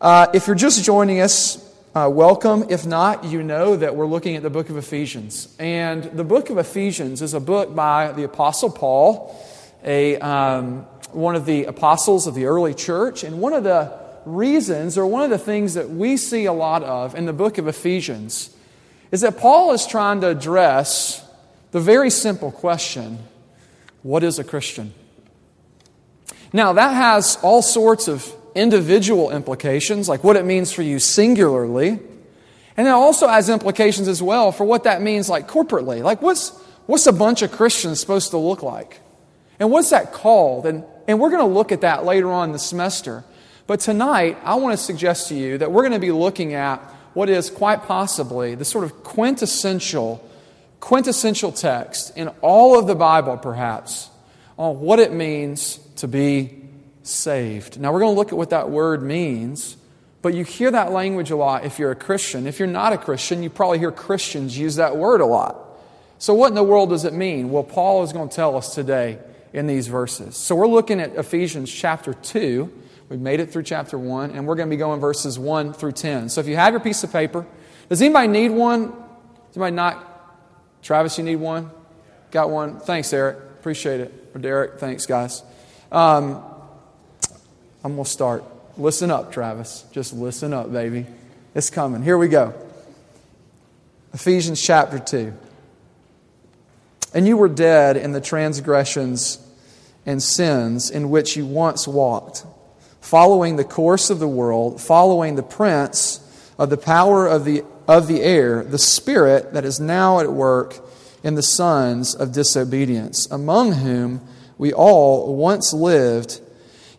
Uh, if you're just joining us, uh, welcome. If not, you know that we're looking at the book of Ephesians. And the book of Ephesians is a book by the Apostle Paul, a, um, one of the apostles of the early church. And one of the reasons, or one of the things that we see a lot of in the book of Ephesians, is that Paul is trying to address the very simple question what is a Christian? Now, that has all sorts of individual implications, like what it means for you singularly. And it also has implications as well for what that means, like corporately. Like, what's, what's a bunch of Christians supposed to look like? And what's that called? And, and we're going to look at that later on in the semester. But tonight, I want to suggest to you that we're going to be looking at what is quite possibly the sort of quintessential, quintessential text in all of the Bible, perhaps, on what it means to be saved. Now, we're going to look at what that word means, but you hear that language a lot if you're a Christian. If you're not a Christian, you probably hear Christians use that word a lot. So, what in the world does it mean? Well, Paul is going to tell us today in these verses. So, we're looking at Ephesians chapter 2. We've made it through chapter 1, and we're going to be going verses 1 through 10. So, if you have your piece of paper, does anybody need one? Does anybody not? Travis, you need one? Got one? Thanks, Eric. Appreciate it. Or Derek, thanks, guys. Um, I'm going to start. Listen up, Travis. Just listen up, baby. It's coming. Here we go. Ephesians chapter 2. And you were dead in the transgressions and sins in which you once walked, following the course of the world, following the prince of the power of the, of the air, the spirit that is now at work in the sons of disobedience, among whom we all once lived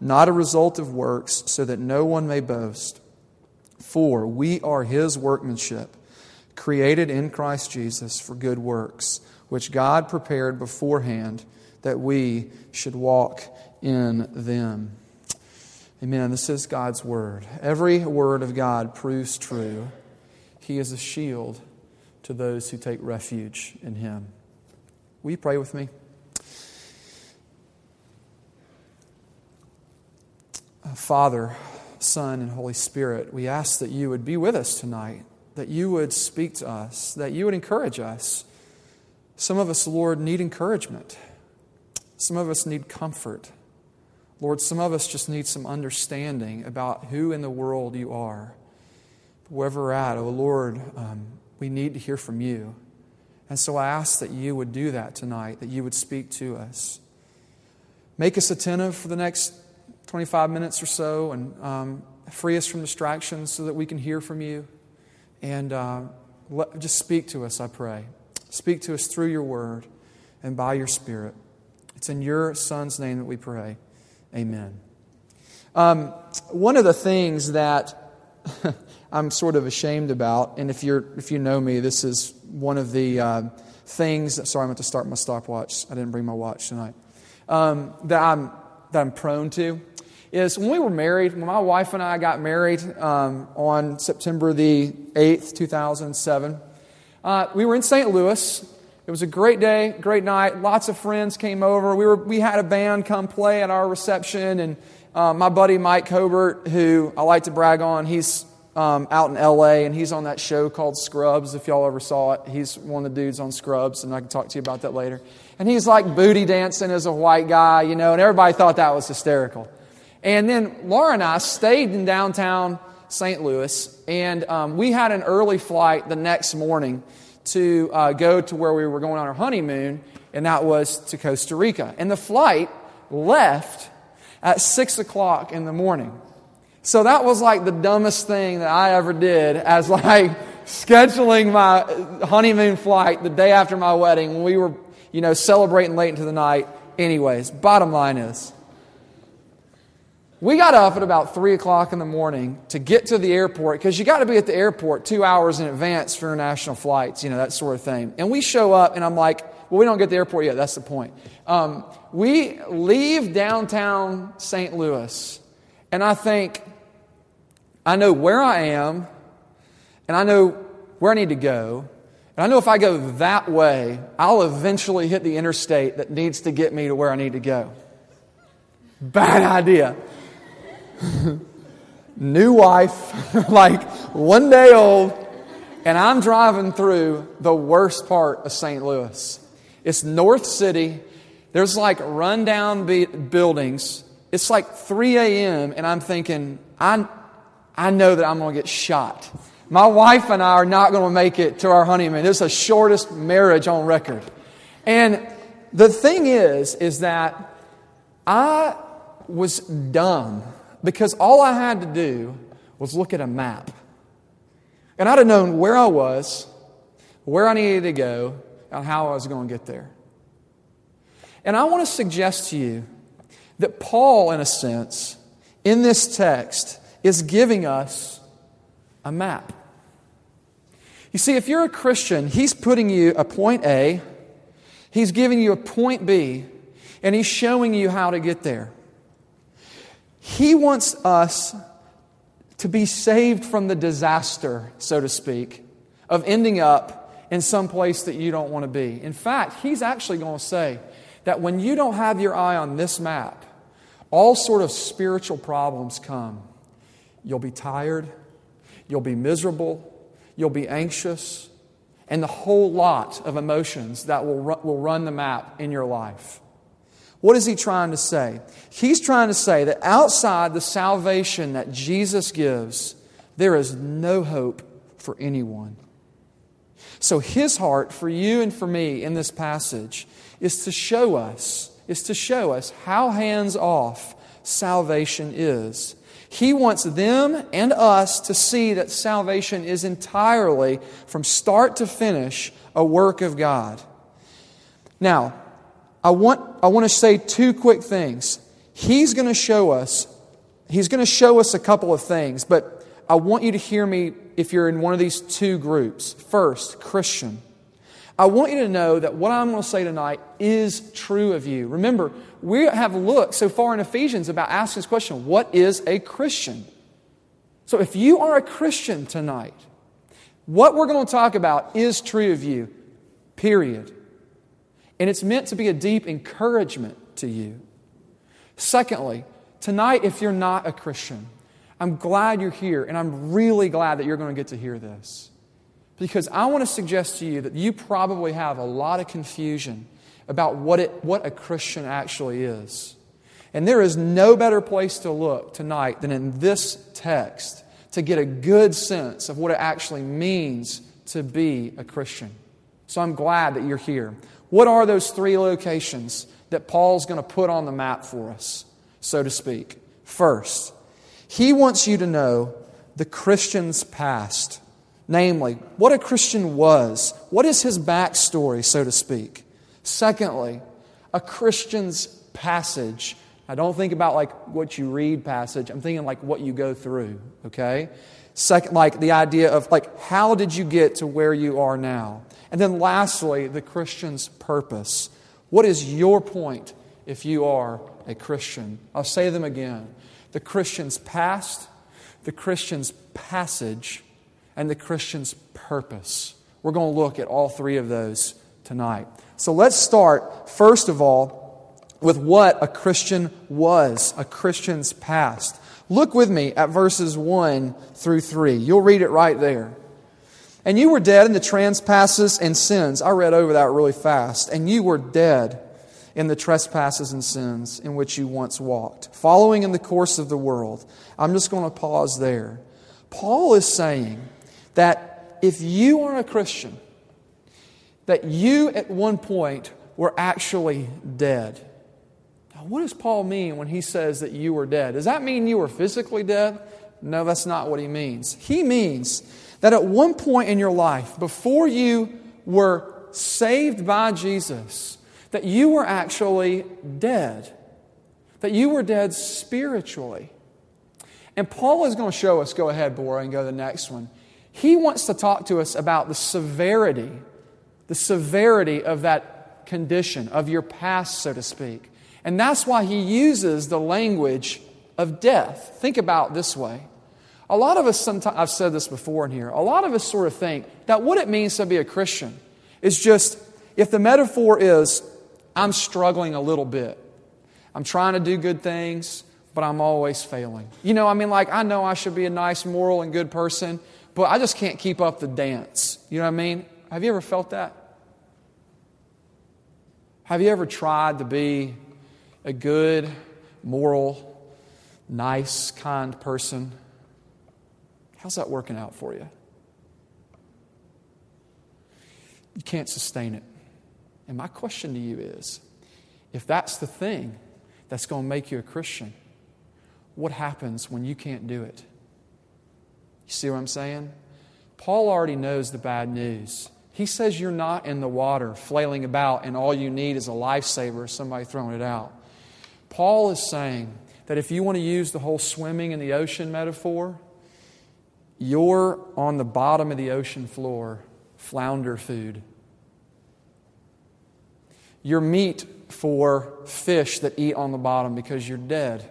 not a result of works, so that no one may boast. For we are his workmanship, created in Christ Jesus for good works, which God prepared beforehand that we should walk in them. Amen. This is God's word. Every word of God proves true. He is a shield to those who take refuge in him. Will you pray with me? Father, Son, and Holy Spirit, we ask that you would be with us tonight, that you would speak to us, that you would encourage us. Some of us, Lord, need encouragement. Some of us need comfort. Lord, some of us just need some understanding about who in the world you are. Wherever we're at, oh Lord, um, we need to hear from you. And so I ask that you would do that tonight, that you would speak to us. Make us attentive for the next 25 minutes or so and um, free us from distractions so that we can hear from you. And uh, let, just speak to us, I pray. Speak to us through your word and by your spirit. It's in your son's name that we pray. Amen. Um, one of the things that I'm sort of ashamed about, and if, you're, if you know me, this is one of the uh, things. Sorry, I'm going to start my stopwatch. I didn't bring my watch tonight. Um, that, I'm, that I'm prone to is when we were married, when my wife and I got married um, on September the 8th, 2007, uh, we were in St. Louis. It was a great day, great night. Lots of friends came over. We, were, we had a band come play at our reception, and uh, my buddy Mike Hobart, who I like to brag on, he's um, out in LA, and he's on that show called Scrubs, if y'all ever saw it. He's one of the dudes on Scrubs, and I can talk to you about that later. And he's like booty dancing as a white guy, you know, and everybody thought that was hysterical. And then Laura and I stayed in downtown St. Louis, and um, we had an early flight the next morning to uh, go to where we were going on our honeymoon, and that was to Costa Rica. And the flight left at 6 o'clock in the morning. So that was like the dumbest thing that I ever did as like scheduling my honeymoon flight the day after my wedding when we were, you know, celebrating late into the night. Anyways, bottom line is, we got up at about 3 o'clock in the morning to get to the airport because you got to be at the airport two hours in advance for international flights, you know, that sort of thing. And we show up, and I'm like, well, we don't get to the airport yet. That's the point. Um, we leave downtown St. Louis, and I think, I know where I am, and I know where I need to go. And I know if I go that way, I'll eventually hit the interstate that needs to get me to where I need to go. Bad idea. New wife, like one day old, and I'm driving through the worst part of St. Louis. It's North City. There's like rundown be- buildings. It's like 3 a.m., and I'm thinking, I, I know that I'm going to get shot. My wife and I are not going to make it to our honeymoon. It's the shortest marriage on record. And the thing is, is that I was dumb because all I had to do was look at a map. And I'd have known where I was, where I needed to go, and how I was going to get there. And I want to suggest to you that Paul, in a sense, in this text, is giving us a map. You see, if you're a Christian, he's putting you a point A, he's giving you a point B, and he's showing you how to get there. He wants us to be saved from the disaster, so to speak, of ending up in some place that you don't want to be. In fact, he's actually going to say that when you don't have your eye on this map, all sort of spiritual problems come. You'll be tired, you'll be miserable, you'll be anxious, and the whole lot of emotions that will, will run the map in your life. What is he trying to say? He's trying to say that outside the salvation that Jesus gives, there is no hope for anyone. So, his heart for you and for me in this passage is to show us, is to show us how hands off salvation is. He wants them and us to see that salvation is entirely, from start to finish, a work of God. Now, I want, I want to say two quick things. He's going to show us, he's going to show us a couple of things, but I want you to hear me if you're in one of these two groups. First, Christian. I want you to know that what I'm going to say tonight is true of you. Remember, we have looked so far in Ephesians about asking this question what is a Christian? So if you are a Christian tonight, what we're going to talk about is true of you, period. And it's meant to be a deep encouragement to you. Secondly, tonight, if you're not a Christian, I'm glad you're here, and I'm really glad that you're going to get to hear this. Because I want to suggest to you that you probably have a lot of confusion about what, it, what a Christian actually is. And there is no better place to look tonight than in this text to get a good sense of what it actually means to be a Christian. So I'm glad that you're here. What are those three locations that Paul's going to put on the map for us, so to speak? First, he wants you to know the Christian's past, namely, what a Christian was, what is his backstory, so to speak. Secondly, a Christian's passage. I don't think about like what you read passage. I'm thinking like what you go through, okay? Second, like the idea of like how did you get to where you are now? And then lastly, the Christian's purpose. What is your point if you are a Christian? I'll say them again the Christian's past, the Christian's passage, and the Christian's purpose. We're going to look at all three of those tonight. So let's start, first of all, with what a Christian was, a Christian's past. Look with me at verses 1 through 3. You'll read it right there. And you were dead in the trespasses and sins. I read over that really fast. And you were dead in the trespasses and sins in which you once walked, following in the course of the world. I'm just going to pause there. Paul is saying that if you are a Christian, that you at one point were actually dead. What does Paul mean when he says that you were dead? Does that mean you were physically dead? No, that's not what he means. He means that at one point in your life, before you were saved by Jesus, that you were actually dead, that you were dead spiritually. And Paul is going to show us, go ahead, Bora, and go to the next one. He wants to talk to us about the severity, the severity of that condition, of your past, so to speak. And that's why he uses the language of death. Think about this way. A lot of us, sometimes, I've said this before in here, a lot of us sort of think that what it means to be a Christian is just, if the metaphor is, I'm struggling a little bit, I'm trying to do good things, but I'm always failing. You know, I mean, like, I know I should be a nice, moral, and good person, but I just can't keep up the dance. You know what I mean? Have you ever felt that? Have you ever tried to be a good, moral, nice, kind person? How's that working out for you? You can't sustain it. And my question to you is if that's the thing that's going to make you a Christian, what happens when you can't do it? You see what I'm saying? Paul already knows the bad news. He says you're not in the water flailing about and all you need is a lifesaver, somebody throwing it out. Paul is saying that if you want to use the whole swimming in the ocean metaphor, you're on the bottom of the ocean floor, flounder food. You're meat for fish that eat on the bottom because you're dead.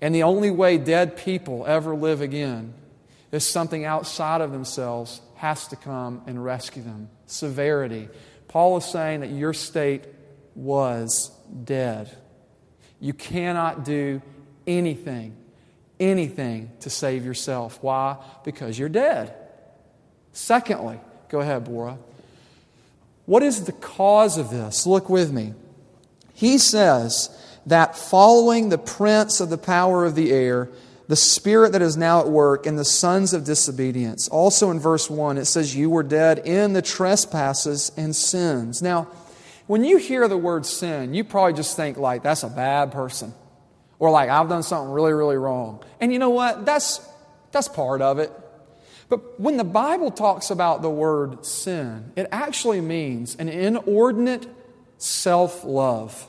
And the only way dead people ever live again is something outside of themselves has to come and rescue them. Severity. Paul is saying that your state was dead. You cannot do anything, anything to save yourself. Why? Because you're dead. Secondly, go ahead, Bora. What is the cause of this? Look with me. He says, that following the prince of the power of the air, the spirit that is now at work in the sons of disobedience. Also in verse 1, it says, You were dead in the trespasses and sins. Now, when you hear the word sin, you probably just think, like, that's a bad person. Or like, I've done something really, really wrong. And you know what? That's, that's part of it. But when the Bible talks about the word sin, it actually means an inordinate self love.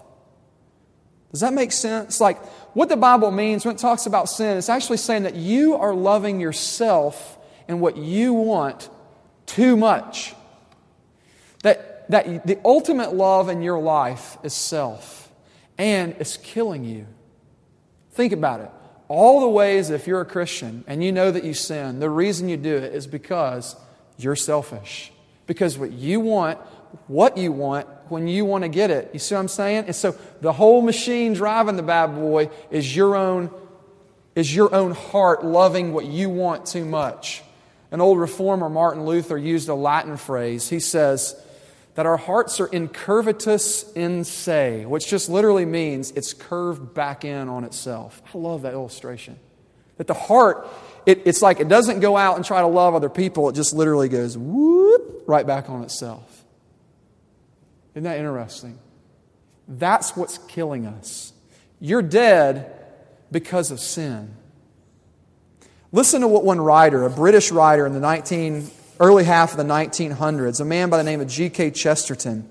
Does that make sense? Like, what the Bible means when it talks about sin, it's actually saying that you are loving yourself and what you want too much. That, the ultimate love in your life is self, and it's killing you. Think about it. All the ways, if you're a Christian and you know that you sin, the reason you do it is because you're selfish. Because what you want, what you want, when you want to get it. You see what I'm saying? And so the whole machine driving the bad boy is your own, is your own heart loving what you want too much. An old reformer, Martin Luther, used a Latin phrase. He says that our hearts are incurvatus in se, which just literally means it's curved back in on itself. I love that illustration. That the heart, it, it's like it doesn't go out and try to love other people, it just literally goes whoop right back on itself. Isn't that interesting? That's what's killing us. You're dead because of sin. Listen to what one writer, a British writer in the 19, early half of the 1900s, a man by the name of G.K. Chesterton,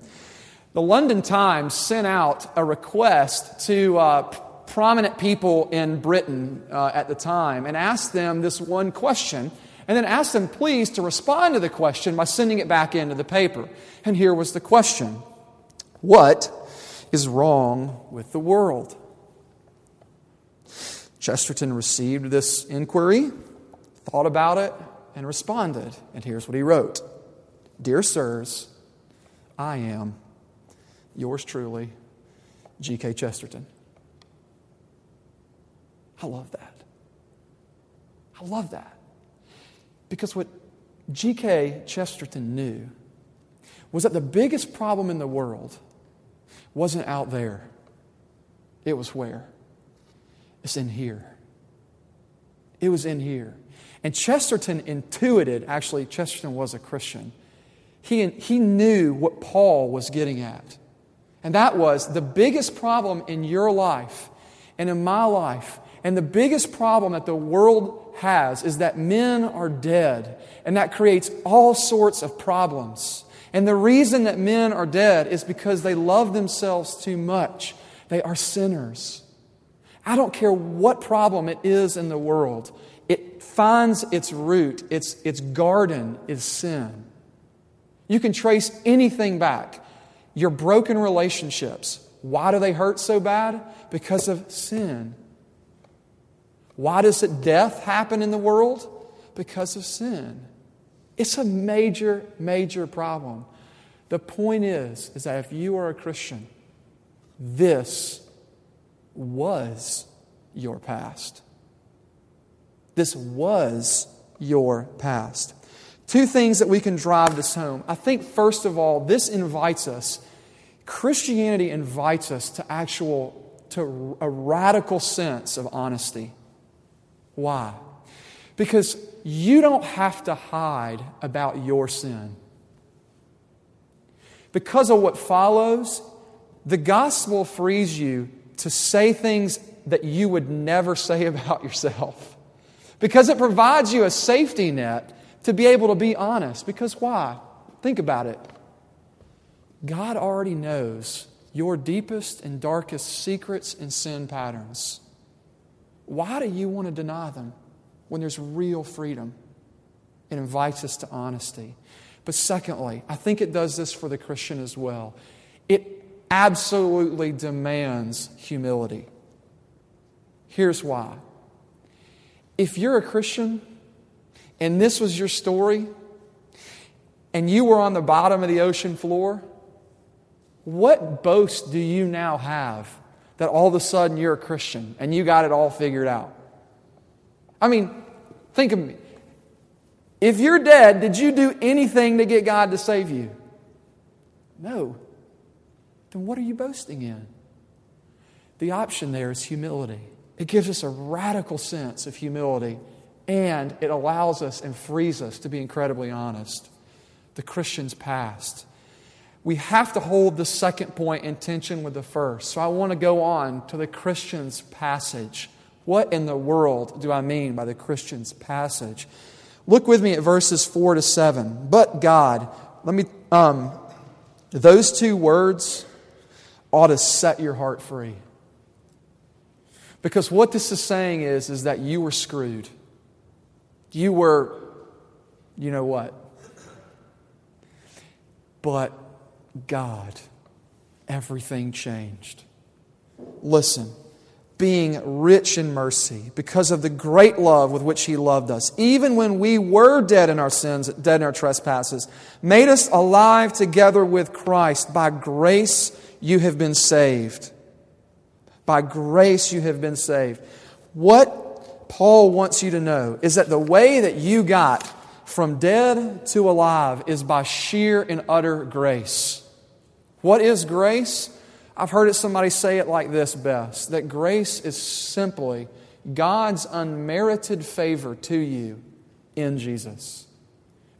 the London Times sent out a request to uh, prominent people in Britain uh, at the time and asked them this one question, and then asked them, please, to respond to the question by sending it back into the paper. And here was the question what is wrong with the world? Chesterton received this inquiry, thought about it, and responded. And here's what he wrote Dear sirs, I am yours truly, G.K. Chesterton. I love that. I love that. Because what G.K. Chesterton knew was that the biggest problem in the world wasn't out there, it was where? It's in here. It was in here. And Chesterton intuited, actually, Chesterton was a Christian. He, he knew what Paul was getting at. And that was the biggest problem in your life and in my life, and the biggest problem that the world has is that men are dead. And that creates all sorts of problems. And the reason that men are dead is because they love themselves too much. They are sinners. I don't care what problem it is in the world, finds its root, its, its garden is sin. You can trace anything back. Your broken relationships. Why do they hurt so bad? Because of sin. Why does it death happen in the world? Because of sin. It's a major, major problem. The point is, is that if you are a Christian, this was your past. This was your past. Two things that we can drive this home. I think, first of all, this invites us, Christianity invites us to actual, to a radical sense of honesty. Why? Because you don't have to hide about your sin. Because of what follows, the gospel frees you to say things that you would never say about yourself. Because it provides you a safety net to be able to be honest. Because why? Think about it. God already knows your deepest and darkest secrets and sin patterns. Why do you want to deny them when there's real freedom? It invites us to honesty. But secondly, I think it does this for the Christian as well. It absolutely demands humility. Here's why. If you're a Christian and this was your story, and you were on the bottom of the ocean floor, what boast do you now have that all of a sudden you're a Christian and you got it all figured out? I mean, think of me. If you're dead, did you do anything to get God to save you? No. Then what are you boasting in? The option there is humility. It gives us a radical sense of humility and it allows us and frees us to be incredibly honest. The Christian's past we have to hold the second point in tension with the first. So I want to go on to the Christian's passage. What in the world do I mean by the Christian's passage? Look with me at verses 4 to 7. But God, let me, um, those two words ought to set your heart free. Because what this is saying is, is that you were screwed. You were, you know what? But God, everything changed. Listen, being rich in mercy because of the great love with which He loved us, even when we were dead in our sins, dead in our trespasses, made us alive together with Christ. By grace you have been saved. By grace you have been saved. What Paul wants you to know is that the way that you got from dead to alive is by sheer and utter grace. What is grace? I've heard it somebody say it like this best that grace is simply God's unmerited favor to you in Jesus.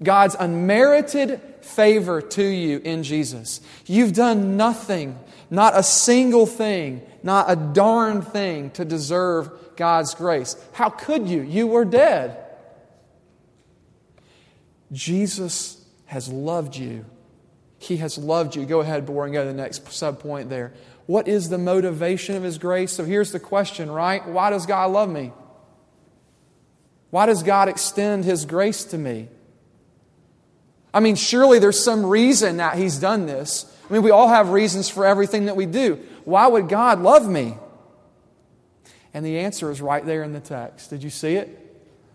God's unmerited favor to you in Jesus. You've done nothing, not a single thing, not a darn thing to deserve God's grace. How could you? You were dead. Jesus has loved you he has loved you. Go ahead, Bor, and go to the next sub point there. What is the motivation of His grace? So here's the question, right? Why does God love me? Why does God extend His grace to me? I mean, surely there's some reason that He's done this. I mean, we all have reasons for everything that we do. Why would God love me? And the answer is right there in the text. Did you see it?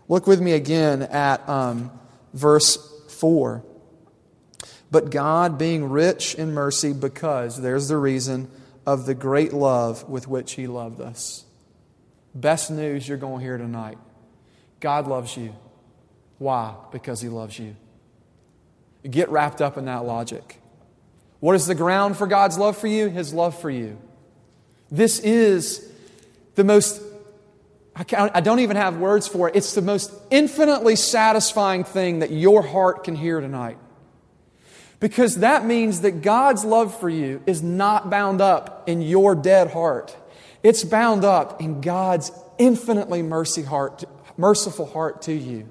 Look with me again at um, verse 4. But God, being rich in mercy, because, there's the reason, of the great love with which He loved us. Best news you're going to hear tonight God loves you. Why? Because He loves you. Get wrapped up in that logic. What is the ground for God's love for you? His love for you. This is the most, I, I don't even have words for it. It's the most infinitely satisfying thing that your heart can hear tonight. Because that means that God's love for you is not bound up in your dead heart. It's bound up in God's infinitely mercy heart, merciful heart to you.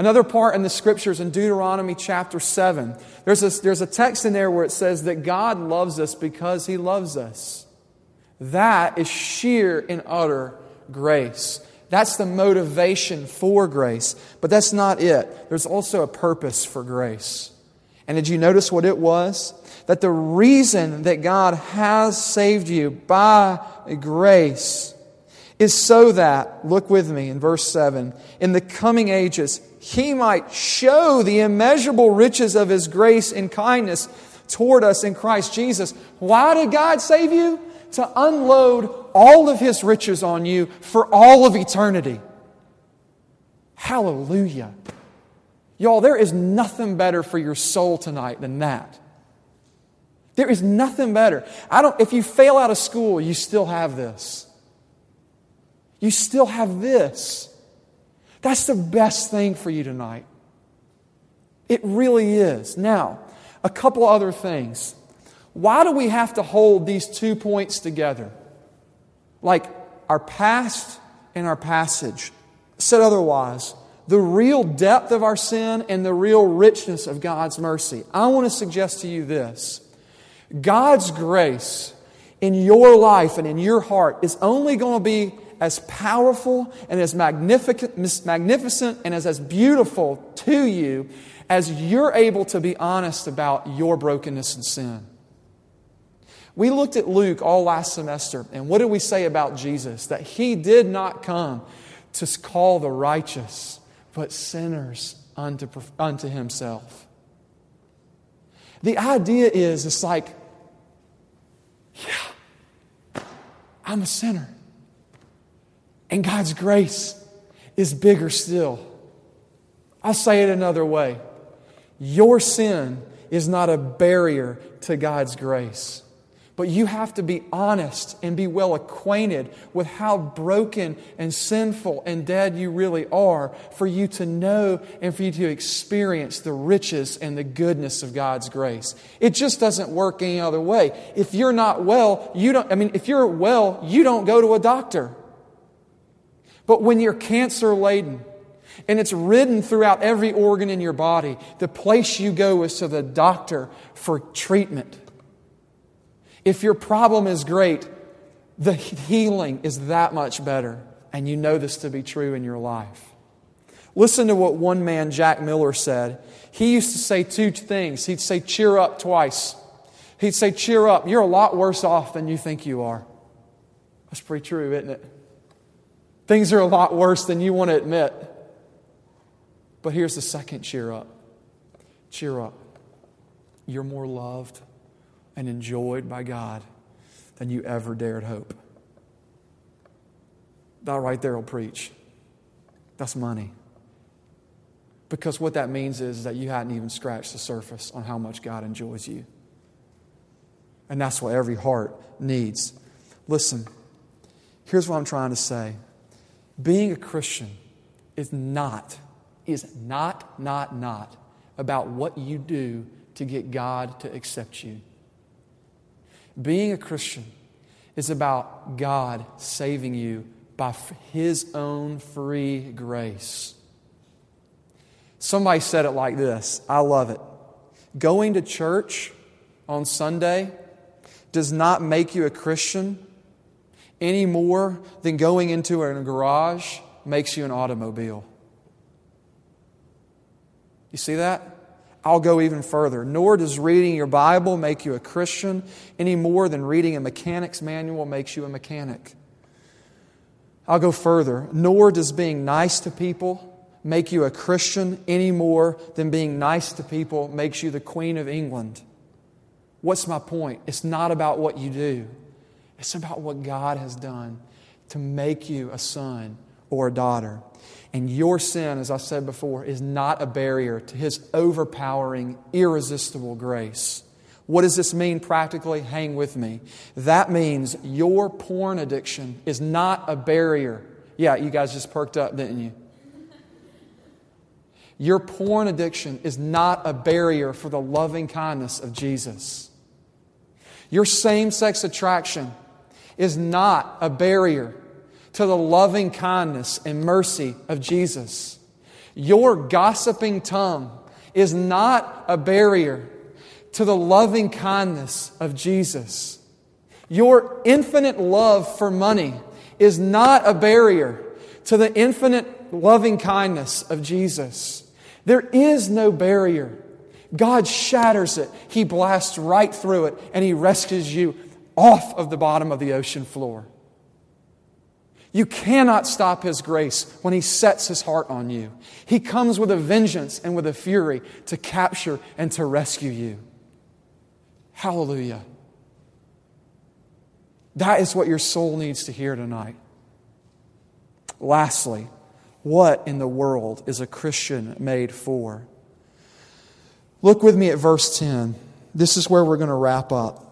Another part in the scriptures in Deuteronomy chapter 7, there's a, there's a text in there where it says that God loves us because he loves us. That is sheer and utter grace. That's the motivation for grace. But that's not it. There's also a purpose for grace. And did you notice what it was? That the reason that God has saved you by grace is so that, look with me in verse 7, in the coming ages, he might show the immeasurable riches of his grace and kindness toward us in Christ Jesus. Why did God save you? To unload all of his riches on you for all of eternity. Hallelujah. Y'all, there is nothing better for your soul tonight than that. There is nothing better. I don't, if you fail out of school, you still have this. You still have this. That's the best thing for you tonight. It really is. Now, a couple other things. Why do we have to hold these two points together? Like our past and our passage. Said otherwise, the real depth of our sin and the real richness of God's mercy. I want to suggest to you this God's grace in your life and in your heart is only going to be as powerful and as magnificent, and as, as beautiful to you as you're able to be honest about your brokenness and sin. We looked at Luke all last semester, and what did we say about Jesus? That he did not come to call the righteous, but sinners unto, unto himself. The idea is it's like, yeah, I'm a sinner. And God's grace is bigger still. I'll say it another way your sin is not a barrier to God's grace. But you have to be honest and be well acquainted with how broken and sinful and dead you really are for you to know and for you to experience the riches and the goodness of God's grace. It just doesn't work any other way. If you're not well, you don't, I mean, if you're well, you don't go to a doctor. But when you're cancer laden, and it's ridden throughout every organ in your body. The place you go is to the doctor for treatment. If your problem is great, the healing is that much better. And you know this to be true in your life. Listen to what one man, Jack Miller, said. He used to say two things. He'd say, cheer up twice. He'd say, cheer up. You're a lot worse off than you think you are. That's pretty true, isn't it? Things are a lot worse than you want to admit. But here's the second cheer up cheer up. You're more loved and enjoyed by God than you ever dared hope. That right there will preach. That's money. Because what that means is that you hadn't even scratched the surface on how much God enjoys you. And that's what every heart needs. Listen, here's what I'm trying to say. Being a Christian is not, is not, not, not about what you do to get God to accept you. Being a Christian is about God saving you by His own free grace. Somebody said it like this I love it. Going to church on Sunday does not make you a Christian any more than going into a garage makes you an automobile. You see that? I'll go even further. Nor does reading your Bible make you a Christian any more than reading a mechanic's manual makes you a mechanic. I'll go further. Nor does being nice to people make you a Christian any more than being nice to people makes you the Queen of England. What's my point? It's not about what you do, it's about what God has done to make you a son or a daughter. And your sin, as I said before, is not a barrier to His overpowering, irresistible grace. What does this mean practically? Hang with me. That means your porn addiction is not a barrier. Yeah, you guys just perked up, didn't you? Your porn addiction is not a barrier for the loving kindness of Jesus. Your same sex attraction is not a barrier to the loving kindness and mercy of Jesus. Your gossiping tongue is not a barrier to the loving kindness of Jesus. Your infinite love for money is not a barrier to the infinite loving kindness of Jesus. There is no barrier. God shatters it. He blasts right through it and He rescues you off of the bottom of the ocean floor. You cannot stop His grace when He sets His heart on you. He comes with a vengeance and with a fury to capture and to rescue you. Hallelujah. That is what your soul needs to hear tonight. Lastly, what in the world is a Christian made for? Look with me at verse 10. This is where we're going to wrap up.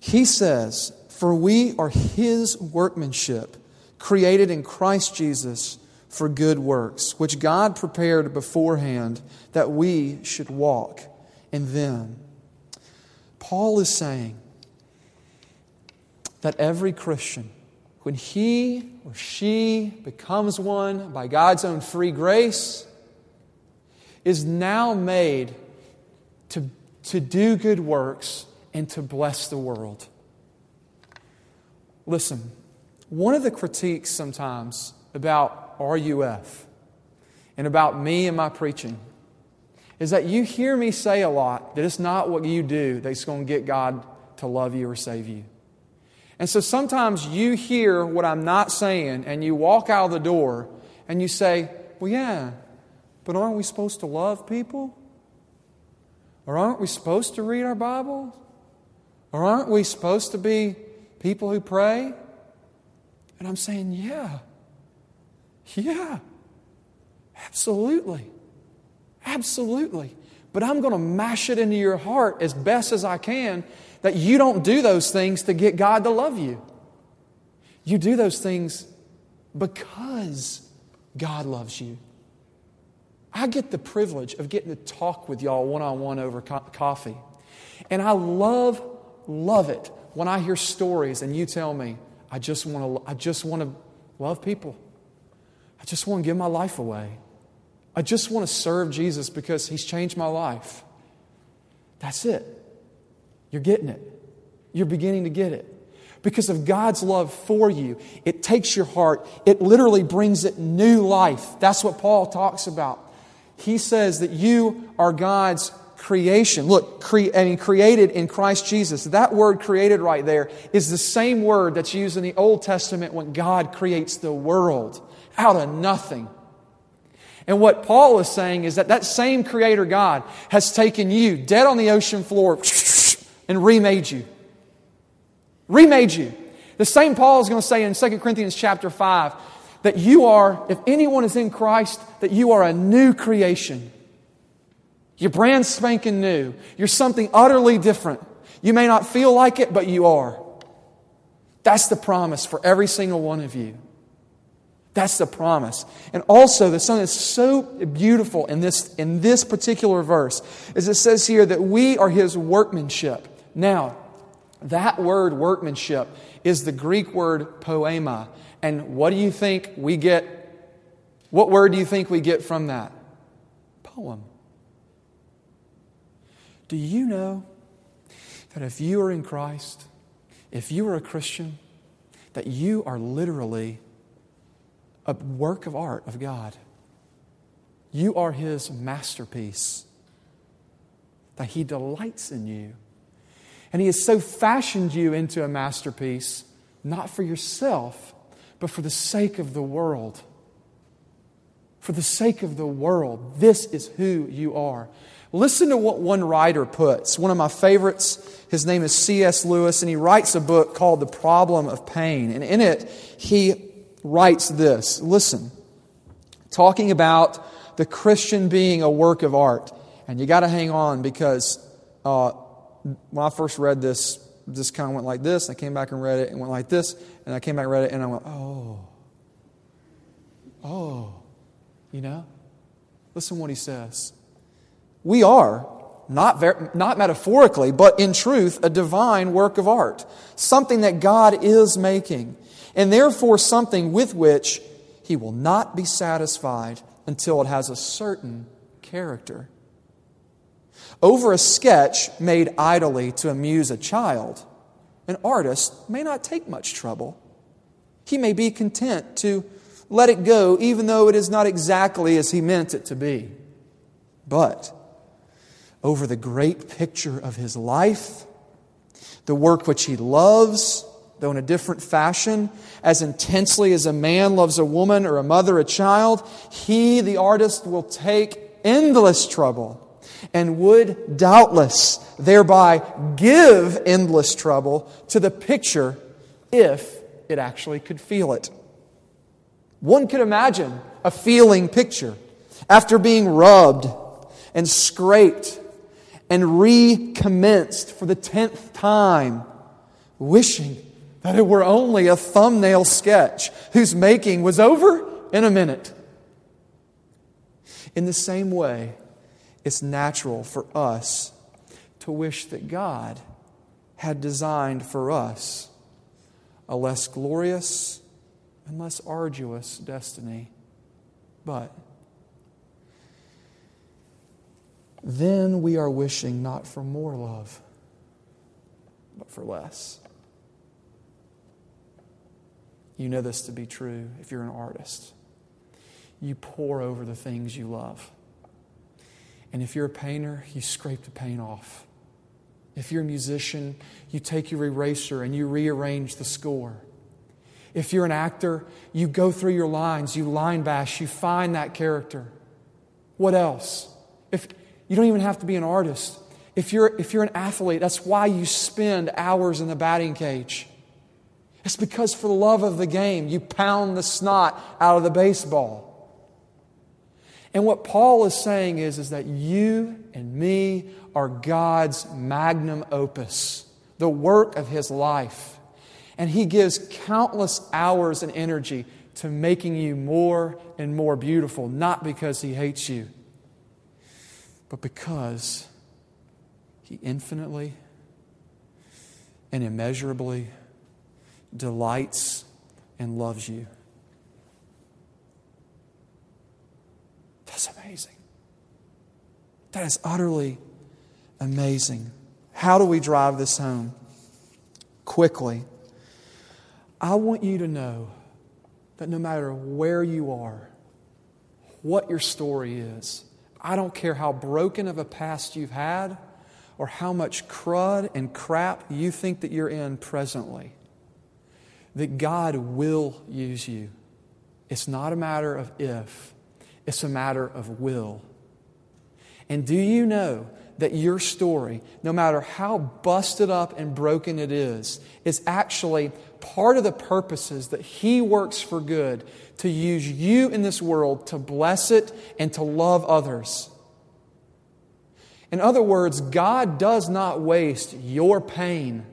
He says, For we are his workmanship, created in Christ Jesus for good works, which God prepared beforehand that we should walk in them. Paul is saying that every Christian when he or she becomes one by God's own free grace, is now made to, to do good works and to bless the world. Listen, one of the critiques sometimes about RUF and about me and my preaching is that you hear me say a lot that it's not what you do that's going to get God to love you or save you. And so sometimes you hear what I'm not saying and you walk out of the door and you say, Well, yeah, but aren't we supposed to love people? Or aren't we supposed to read our Bible? Or aren't we supposed to be people who pray? And I'm saying, Yeah, yeah, absolutely, absolutely. But I'm going to mash it into your heart as best as I can that you don't do those things to get God to love you. You do those things because God loves you. I get the privilege of getting to talk with y'all one on one over co- coffee. And I love, love it when I hear stories and you tell me, I just want to, I just want to love people. I just want to give my life away. I just want to serve Jesus because he's changed my life. That's it. You're getting it. You're beginning to get it. Because of God's love for you, it takes your heart, it literally brings it new life. That's what Paul talks about. He says that you are God's creation. Look, cre- I mean, created in Christ Jesus. That word created right there is the same word that's used in the Old Testament when God creates the world out of nothing. And what Paul is saying is that that same creator God has taken you dead on the ocean floor and remade you. Remade you. The same Paul is going to say in 2 Corinthians chapter 5 that you are, if anyone is in Christ, that you are a new creation. You're brand spanking new. You're something utterly different. You may not feel like it, but you are. That's the promise for every single one of you. That's the promise. And also, the something that's so beautiful in this, in this particular verse is it says here that we are his workmanship. Now, that word workmanship is the Greek word poiema. And what do you think we get? What word do you think we get from that? Poem. Do you know that if you are in Christ, if you are a Christian, that you are literally a work of art of God? You are His masterpiece, that He delights in you. And He has so fashioned you into a masterpiece, not for yourself, but for the sake of the world. For the sake of the world, this is who you are. Listen to what one writer puts. One of my favorites, his name is C.S. Lewis, and he writes a book called The Problem of Pain. And in it, he writes this Listen, talking about the Christian being a work of art. And you got to hang on because uh, when I first read this, this kind of went like this. I came back and read it and went like this. And I came back and read it and I went, oh, oh, you know? Listen what he says. We are, not, ver- not metaphorically, but in truth, a divine work of art, something that God is making, and therefore something with which he will not be satisfied until it has a certain character. Over a sketch made idly to amuse a child, an artist may not take much trouble. He may be content to let it go, even though it is not exactly as he meant it to be. But over the great picture of his life, the work which he loves, though in a different fashion, as intensely as a man loves a woman or a mother a child, he, the artist, will take endless trouble and would doubtless thereby give endless trouble to the picture if it actually could feel it. One could imagine a feeling picture after being rubbed and scraped and recommenced for the tenth time, wishing that it were only a thumbnail sketch whose making was over in a minute. In the same way, it's natural for us to wish that God had designed for us a less glorious and less arduous destiny. But then we are wishing not for more love, but for less. You know this to be true if you're an artist. You pore over the things you love. And if you're a painter, you scrape the paint off. If you're a musician, you take your eraser and you rearrange the score. If you're an actor, you go through your lines, you line bash, you find that character. What else? If you don't even have to be an artist. If you're, if you're an athlete, that's why you spend hours in the batting cage. It's because for the love of the game, you pound the snot out of the baseball. And what Paul is saying is, is that you and me are God's magnum opus, the work of his life. And he gives countless hours and energy to making you more and more beautiful, not because he hates you, but because he infinitely and immeasurably delights and loves you. That's amazing. That is utterly amazing. How do we drive this home? Quickly. I want you to know that no matter where you are, what your story is, I don't care how broken of a past you've had or how much crud and crap you think that you're in presently that God will use you. It's not a matter of if, it's a matter of will. And do you know that your story, no matter how busted up and broken it is, is actually part of the purposes that He works for good to use you in this world to bless it and to love others? In other words, God does not waste your pain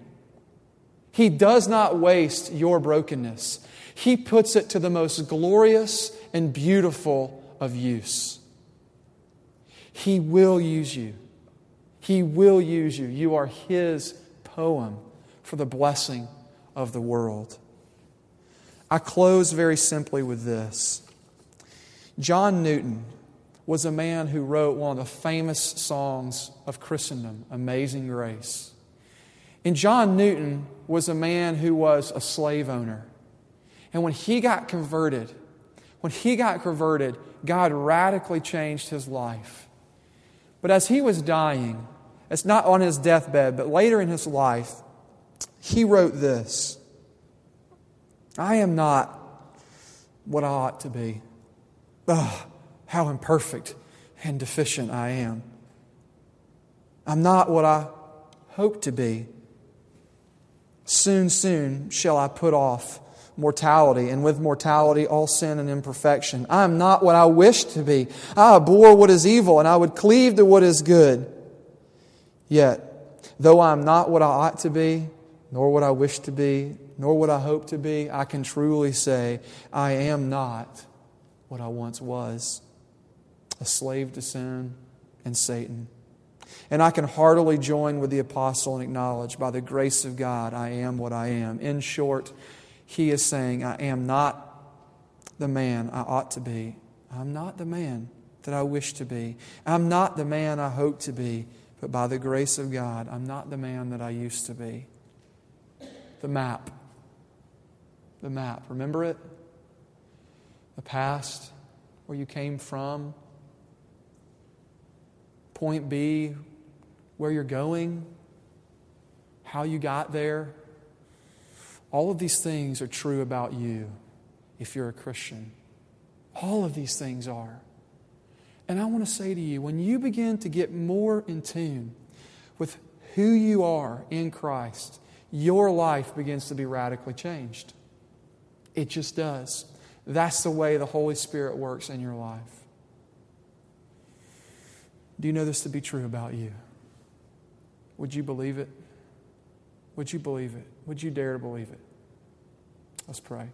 he does not waste your brokenness. He puts it to the most glorious and beautiful of use. He will use you. He will use you. You are His poem for the blessing of the world. I close very simply with this John Newton was a man who wrote one of the famous songs of Christendom, Amazing Grace. And John Newton was a man who was a slave owner. And when he got converted, when he got converted, God radically changed his life. But as he was dying, it's not on his deathbed, but later in his life, he wrote this I am not what I ought to be. Oh, how imperfect and deficient I am. I'm not what I hope to be. Soon, soon shall I put off mortality, and with mortality, all sin and imperfection. I am not what I wish to be. I abhor what is evil, and I would cleave to what is good. Yet, Though I am not what I ought to be, nor what I wish to be, nor what I hope to be, I can truly say, I am not what I once was a slave to sin and Satan. And I can heartily join with the apostle and acknowledge, by the grace of God, I am what I am. In short, he is saying, I am not the man I ought to be. I'm not the man that I wish to be. I'm not the man I hope to be. But by the grace of God, I'm not the man that I used to be. The map. The map. Remember it? The past, where you came from. Point B, where you're going, how you got there. All of these things are true about you if you're a Christian. All of these things are. And I want to say to you, when you begin to get more in tune with who you are in Christ, your life begins to be radically changed. It just does. That's the way the Holy Spirit works in your life. Do you know this to be true about you? Would you believe it? Would you believe it? Would you dare to believe it? Let's pray.